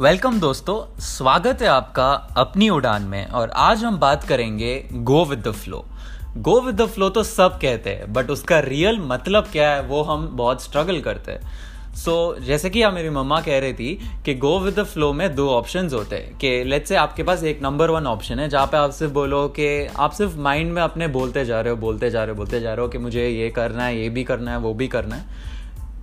Welcome दोस्तों स्वागत है आपका अपनी उड़ान में और आज हम बात करेंगे go with the flow go with the flow तो सब कहते हैं बट उसका रियल मतलब क्या है वो हम बहुत स्ट्रगल करते हैं। सो so, जैसे कि आप मेरी मम्मा कह रही थी कि गो विद द फ्लो में दो ऑप्शन होते हैं कि लेट्स से आपके पास एक नंबर वन ऑप्शन है जहाँ पे आप सिर्फ़ बोलो कि आप सिर्फ़ माइंड में अपने बोलते जा रहे हो बोलते जा रहे हो बोलते जा रहे हो कि मुझे ये करना है ये भी करना है वो भी करना है।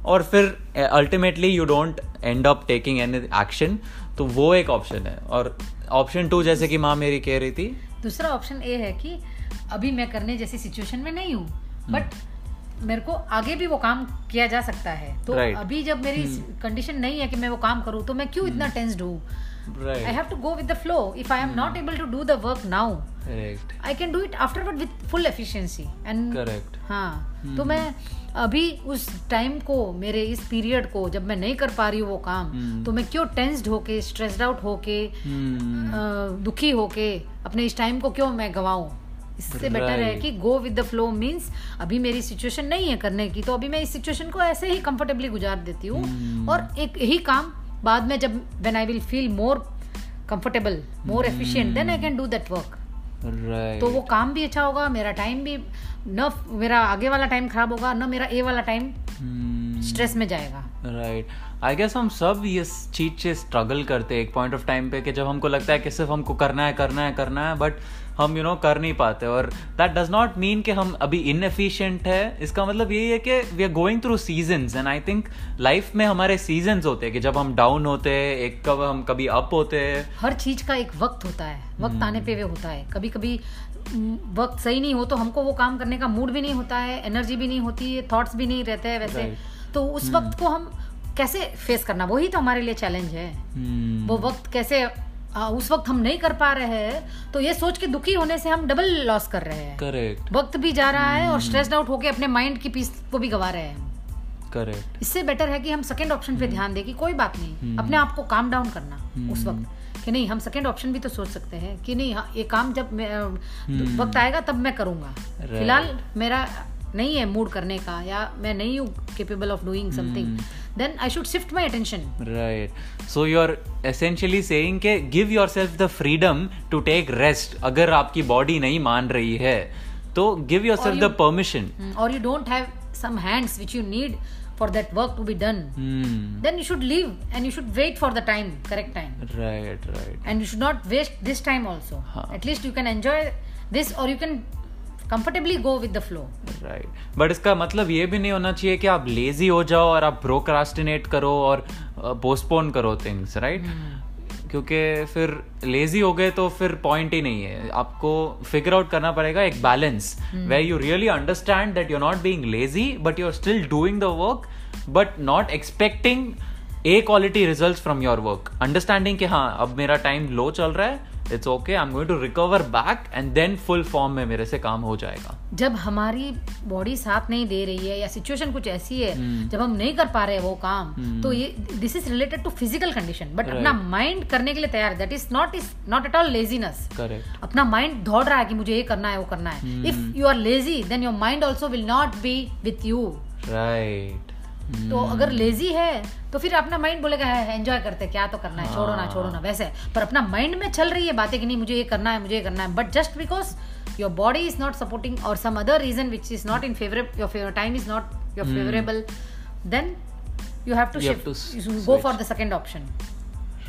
और फिर ultimately you don't end up taking any action तो वो एक ऑप्शन है और ऑप्शन टू जैसे कि माँ मेरी कह रही थी दूसरा ऑप्शन ए है कि अभी मैं करने जैसी सिचुएशन में नहीं हूँ बट हम्म। मेरे को आगे भी वो काम किया जा सकता है तो right. अभी जब मेरी कंडीशन हम्म। नहीं है कि मैं वो काम करूँ तो मैं क्यों इतना टेंस्ड हूँ right. i have to go with the flow if i am mm. not hmm. able to do the work now correct i can do it afterward with full efficiency and correct हाँ hmm. तो मैं अभी उस time को मेरे इस period को जब मैं नहीं कर पा रही हूँ वो काम hmm. तो मैं क्यों टेंस्ड होके स्ट्रेस्ड आउट होके hmm. दुखी होके अपने इस टाइम को क्यों मैं गवाऊं इससे बेटर right. है कि go with the flow means अभी मेरी सिचुएशन नहीं है करने की तो अभी मैं इस सिचुएशन को ऐसे ही कंफर्टेबली गुजार देती हूँ hmm. और एक यही काम बाद में जब when I will feel more comfortable more efficient then I can do that work तो वो काम भी अच्छा होगा मेरा टाइम भी न मेरा आगे वाला टाइम खराब होगा न मेरा ए वाला टाइम स्ट्रेस hmm. में जाएगा राइट आई गेस हम सब ये चीज़ से स्ट्रगल करते हैं एक पॉइंट ऑफ़ टाइम पे कि जब हमको लगता है कि सिर्फ़ हमको करना है करना है करना है बट हम यू you नो know, कर नहीं पाते और दैट डज नॉट मीन कि हम अभी इनएफिशिएंट है इसका मतलब यही है कि we are going through season and I think life में हमारे सीज़न होते हैं कि जब हम डाउन होते हैं एक कब हम कभी अप होते हैं हर चीज़ का एक वक्त होता है वक्त hmm. आने पे वे होता है कभी कभी वक्त सही नहीं हो तो हमको वो काम करने का मूड भी नहीं होता है एनर्जी भी नहीं होती है थॉट्स भी नहीं रहते हैं वैसे right. तो उस hmm. वक्त को हम कैसे फेस करना? वही तो हमारे लिए चैलेंज है. वो वक्त कैसे आ, उस वक्त हम नहीं कर पा रहे हैं तो ये सोच के दुखी होने से हम डबल लॉस कर रहे हैं। करेक्ट वक्त भी जा रहा है और स्ट्रेस्ड आउट होके अपने माइंड की पीस को भी गवा रहे हैं करेक्ट इससे बेटर है कि हम सेकंड ऑप्शन पे ध्यान दें कि कोई बात नहीं. अपने आप को काम डाउन करना उस. वक्त। कि नहीं हम सेकंड ऑप्शन भी तो सोच सकते हैं कि नहीं हाँ, ये काम जब. वक्त आएगा तब मैं करूँगा। फ़िलहाल मेरा नहीं है मूड करने का या मैं नहीं हूँ capable of doing something then then I should shift my attention. Right. So you're essentially saying कि give yourself the freedom to take rest. अगर आपकी body नहीं मान रही है तो give yourself you, the permission. Or you don't have some hands which you need for that work to be done. Hmm. Then you should leave and you should wait for the time, correct time. Right, right. And you should not waste this time also. Huh. At least you can enjoy this or you can comfortably go with the flow right but इसका मतलब ये भी नहीं होना चाहिए कि आप lazy हो जाओ और आप प्रोक्रास्टिनेट करो और पोस्टपोन करो थिंग्स राइट क्योंकि फिर लेजी हो गए तो फिर पॉइंट ही नहीं है। आपको फिगर आउट करना पड़ेगा एक balance way you really understand that you not being lazy but you are still doing the work but not expecting a quality result from your work understanding कि हाँ अब मेरा टाइम लो चल रहा है it's okay I am going to recover back and then full form में मेरे से काम हो जाएगा। जब हमारी बॉडी साथ नहीं दे रही है या सिचुएशन कुछ ऐसी है hmm. जब हम नहीं कर पा रहे वो काम hmm. तो ये this is related to physical condition but अपना माइंड करने के लिए तैयार that is not is not at all laziness correct अपना माइंड दौड़ रहा है कि मुझे ये करना है वो करना है। If you are lazy then your mind also will not be with you right तो अगर लेजी है तो फिर अपना माइंड बोलेगा एंजॉय करते क्या तो करना है? छोड़ो ना छोड़ो ना वैसे। पर अपना माइंड में चल रही है बातें कि नहीं मुझे ये करना है मुझे ये करना है। But just because your body is not supporting or some other reason which is not in favorite your time is not your favorable then you have to shift go for the second option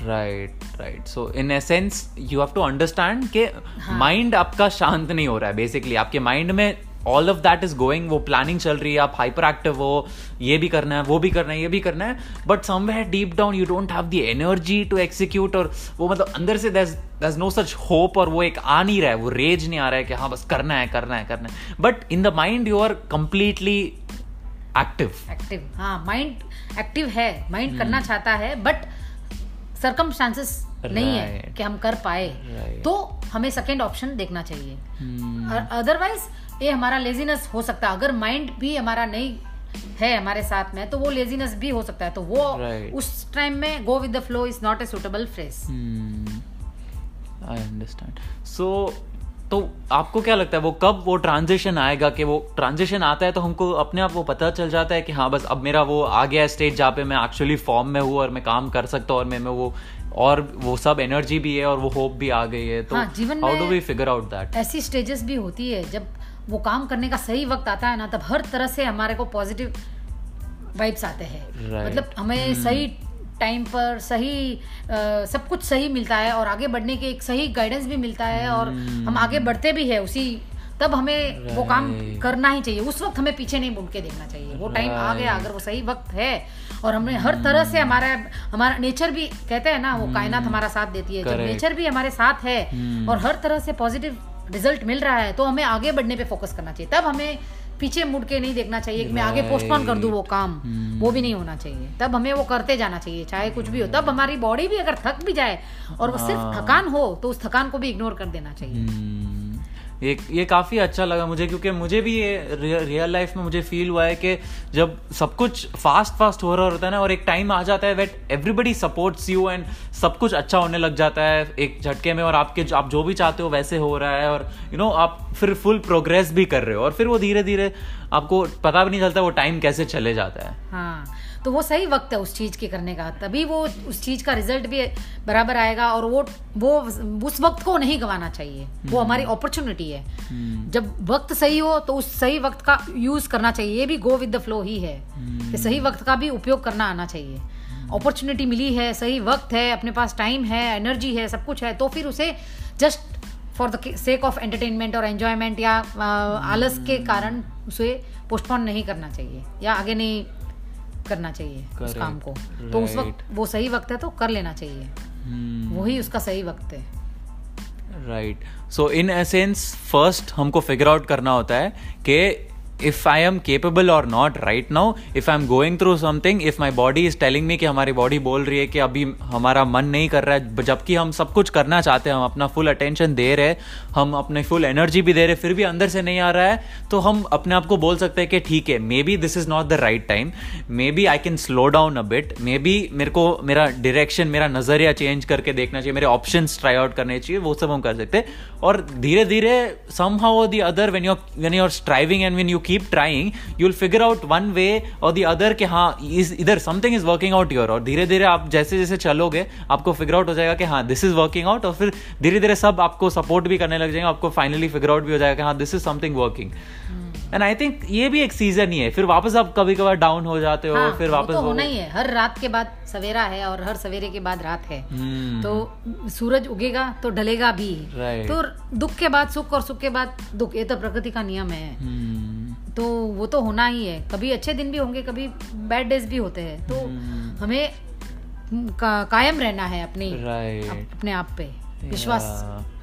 right right so in essence you have to understand के mind आपका शांत नहीं हो रहा है basically आपके mind में all of that is going वो प्लानिंग चल रही है आप हाइपर एक्टिव हो ये भी करना है वो भी करना है ये भी करना है but somewhere deep down you don't have the energy to execute और वो मतलब अंदर से दस नो सच होप और वो एक आ नहीं रहा है वो रेज नहीं आ रहा है कि हाँ बस करना है करना है करना है but in the mind you are completely active active हाँ माइंड एक्टिव है माइंड hmm. करना चाहता है बट सरकमस्टांसेस नहीं है कि हम कर पाए right. तो हमें सेकेंड ऑप्शन देखना चाहिए। Otherwise hmm. ये हमारा लेजीनेस हो सकता है। अगर माइंड भी हमारा नहीं है हमारे साथ में तो वो लेजीनेस भी हो सकता है। तो वो right. उस टाइम में go with the flow is not a suitable phrase I understand so तो आपको क्या लगता है वो कब वो ट्रांजिशन आएगा कि वो ट्रांजिशन आता है तो हमको अपने आप वो पता चल जाता है कि हाँ बस अब मेरा वो आ गया है स्टेज जहाँ पे मैं एक्चुअली फॉर्म में हूँ और मैं काम कर सकता हूँ और मैं मैं वो और वो सब एनर्जी भी है और वो होप भी आ गई है तो how do we figure out that ऐसी स्टेजेस भी होती है जब वो काम करने का सही वक्त आता है ना तब हर तरह से हमारे को पॉजिटिव वाइब्स आते हैं Right. मतलब हमें hmm. सही टाइम पर सही अ, सब कुछ सही मिलता है और आगे बढ़ने के एक सही गाइडेंस भी मिलता है और हम आगे बढ़ते भी है उसी तब हमें वो काम करना ही चाहिए। उस वक्त हमें पीछे नहीं मुड़ के देखना चाहिए। वो टाइम आ गया अगर वो सही वक्त है और हमने हर तरह से हमारा हमारा नेचर भी कहते हैं ना वो कायनात हमारा साथ देती है। जब नेचर भी हमारे साथ है और हर तरह से पॉजिटिव रिज़ल्ट मिल रहा है तो हमें आगे बढ़ने पे फोकस करना चाहिए। तब हमें पीछे मुड़ के नहीं देखना चाहिए कि मैं आगे पोस्टपोन कर दूँ वो काम। वो भी नहीं होना चाहिए। तब हमें वो करते जाना चाहिए चाहे कुछ भी हो। तब हमारी बॉडी भी अगर थक भी जाए और वो सिर्फ़ थकान हो तो उस थकान को भी इग्नोर कर देना चाहिए। हम्म, ये ये काफ़ी अच्छा लगा मुझे क्योंकि मुझे भी ये रियल लाइफ में मुझे फील हुआ है कि जब सब कुछ फास्ट फास्ट हो रहा होता है ना और एक टाइम आ जाता है wait everybody supports you and सब कुछ अच्छा होने लग जाता है एक झटके में और आपके आप जो भी चाहते हो वैसे हो रहा है और यू you नो know, आप फिर फुल प्रोग्रेस भी कर रहे हो और फिर वो धीरे धीरे आपको पता भी नहीं चलता वो टाइम कैसे चले जाता है। हाँ तो वो सही वक्त है उस चीज़ के करने का। तभी वो उस चीज़ का रिज़ल्ट भी बराबर आएगा और वो वो उस वक्त को नहीं गंवाना चाहिए। वो हमारी अपॉर्चुनिटी है। जब वक्त सही हो तो उस सही वक्त का यूज़ करना चाहिए। ये भी गो विद द फ्लो ही है कि सही वक्त का भी उपयोग करना आना चाहिए। अपॉर्चुनिटी मिली है सही वक्त है अपने पास टाइम है एनर्जी है सब कुछ है तो फिर उसे just for the sake of entertainment और एंजॉयमेंट या आलस के कारण उसे पोस्टपोन नहीं करना चाहिए। या आगे नहीं करना चाहिए उस काम को। तो उस वक्त वो सही वक्त है तो कर लेना चाहिए। वही उसका सही वक्त है। Right so in essence first हमको फिगर आउट करना होता है कि if I am capable or not right now if I am going through something if my body is telling me कि हमारी बॉडी बोल रही है कि अभी हमारा मन नहीं कर रहा है, जबकि हम सब कुछ करना चाहते हैं, हम अपना फुल अटेंशन दे रहे हम अपने फुल एनर्जी भी दे रहे फिर भी अंदर से नहीं आ रहा है तो हम अपने आप को बोल सकते हैं कि ठीक है maybe this is not the right time maybe I can slow down a bit maybe मेरे को मेरा डायरेक्शन मेरा नज़रिया चेंज करके देखना चाहिए, मेरे ऑप्शन ट्राई आउट करने चाहिए, वो सब हम कर सकते हैं। और धीरे धीरे somehow the other when you're when you're striving and when you keep trying you will figure out one way or the other कि हाँ इस इधर something is working out your और धीरे धीरे आप जैसे जैसे चलोगे आपको फिगर आउट हो जाएगा कि हाँ दिस इज़ वर्किंग आउट और फिर धीरे धीरे सब आपको सपोर्ट भी करने लग जाएँगे आपको फाइनली फिगर आउट भी हो जाएगा कि हाँ this is something working and I think ये भी एक सीज़न ही है। फिर वापस आप कभी कभार डाउन हो जाते हो हाँ, फिर वापस तो होना ही है। हर रात के बाद सवेरा है और हर सवेरे के बाद रात है। हम्म, तो सूरज उगेगा तो ढलेगा भी। Right. तो दुख के बाद सुख और सुख के बाद दुख ये तो प्रकृति का नियम है। हम्म, तो वो तो होना ही है। कभी अच्छे दिन भी होंगे कभी बैड डेज़ भी होते हैं। तो हम्म। हमें का, कायम रहना है अपनी Right. अप- अपने आप पे। विश्वास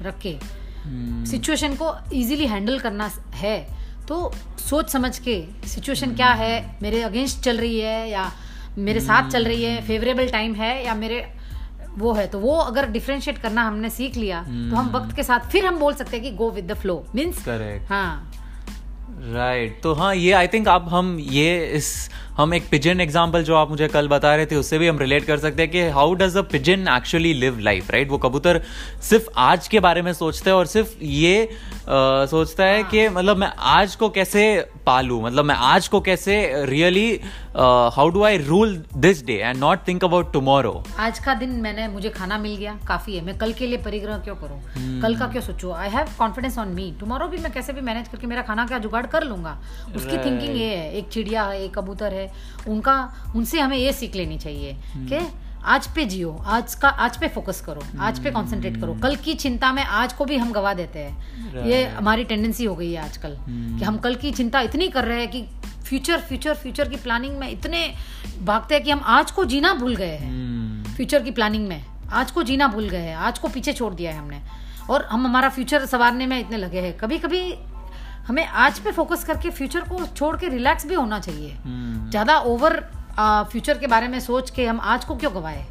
रख। के हम्म, सिचुएशन को इजीली हैंडल करना है। तो सोच समझ के सिचुएशन क्या है मेरे अगेंस्ट चल रही है या मेरे साथ चल रही है फेवरेबल टाइम है या मेरे वो है। तो वो अगर डिफ्रेंशिएट करना हमने सीख लिया तो हम वक्त के साथ फिर हम बोल सकते हैं कि go with the flow means. हाँ। Right right. तो हाँ ये आई थिंक आप हम ये इस, हम एक पिजन एग्ज़ाम्पल जो आप मुझे कल बता रहे थे, उससे भी हम रिलेट कर सकते हैं कि how does a pigeon actually live life right वो कबूतर सिर्फ़ आज के बारे में सोचते हैं और सिर्फ़ ये अ, सोचता है कि मतलब मैं आज को कैसे पालू? मतलब मैं आज को कैसे really how do I rule this day and not think about tomorrow आज का दिन मैंने मुझे खाना मिल गया काफ़ी है। मैं कल के लिए परिग्रह क्यों करूँ? कल का क्यों सोचूं? I have confidence on me tomorrow भी मैं कैसे भी मैनेज करके मेरा खाना क्या जुगाड़ कर लूँगा? उसकी थिंकिंग ये है। एक चिड़िया है एक कबूतर है। उनका उनसे हमें ये सीख लेनी चाहिए। कि आज पे जियो आज का आज पे फोकस करो आज पे कंसंट्रेट करो। कल की चिंता में आज को भी हम गवा देते हैं। ये हमारी टेंडेंसी हो गई है आजकल कि हम कल की चिंता इतनी कर रहे हैं कि फ्यूचर फ्यूचर फ्यूचर की प्लानिंग में इतने भागते हैं कि हम आज को जीना भूल गए हैं। फ्यूचर की प्लानिंग में आज को जीना भूल गए हैं आज को पीछे छोड़ दिया है हमने। और हम हमारा फ्यूचर संवारने में इतने लगे हैं। कभी कभी हमें आज पे फोकस करके फ्यूचर को छोड़ के रिलैक्स भी होना चाहिए। ज़्यादा ओवर फ्यूचर के बारे में सोच के हम आज को क्यों गवाए?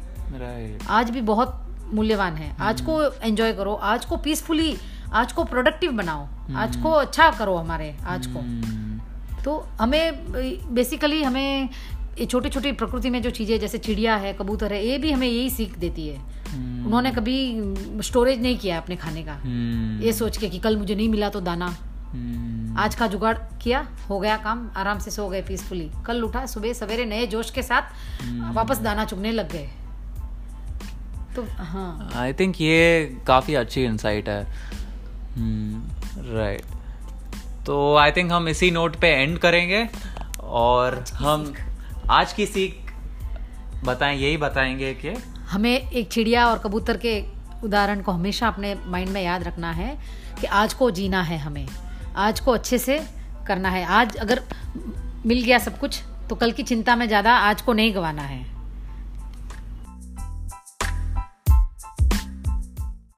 आज भी बहुत मूल्यवान है। आज को एंजॉय करो आज को पीसफुली आज को प्रोडक्टिव बनाओ आज को अच्छा करो हमारे आज को। तो हमें बेसिकली हमें ये छोटी छोटी प्रकृति में जो चीज़ें जैसे चिड़िया है कबूतर है ये भी हमें यही सीख देती है। उन्होंने कभी स्टोरेज नहीं किया अपने खाने का। ये सोच के कि कल मुझे नहीं मिला तो दाना। हम्म, आज का जुगाड़ किया हो गया काम आराम से सो गए पीसफुली कल उठा सुबह सवेरे नए जोश के साथ hmm. वापस दाना चुगने लग गए। तो हाँ। आई थिंक ये काफ़ी अच्छी इंसाइट है। राइट तो आई थिंक हम इसी नोट पे एंड करेंगे और हम आज की सीख बताएँ यही बताएँगे कि हमें एक चिड़िया और कबूतर के उदाहरण को हमेशा अपने माइंड में याद रखना है कि आज को जीना है हमें। आज को अच्छे से करना है। आज अगर मिल गया सब कुछ तो कल की चिंता में ज़्यादा आज को नहीं गंवाना है।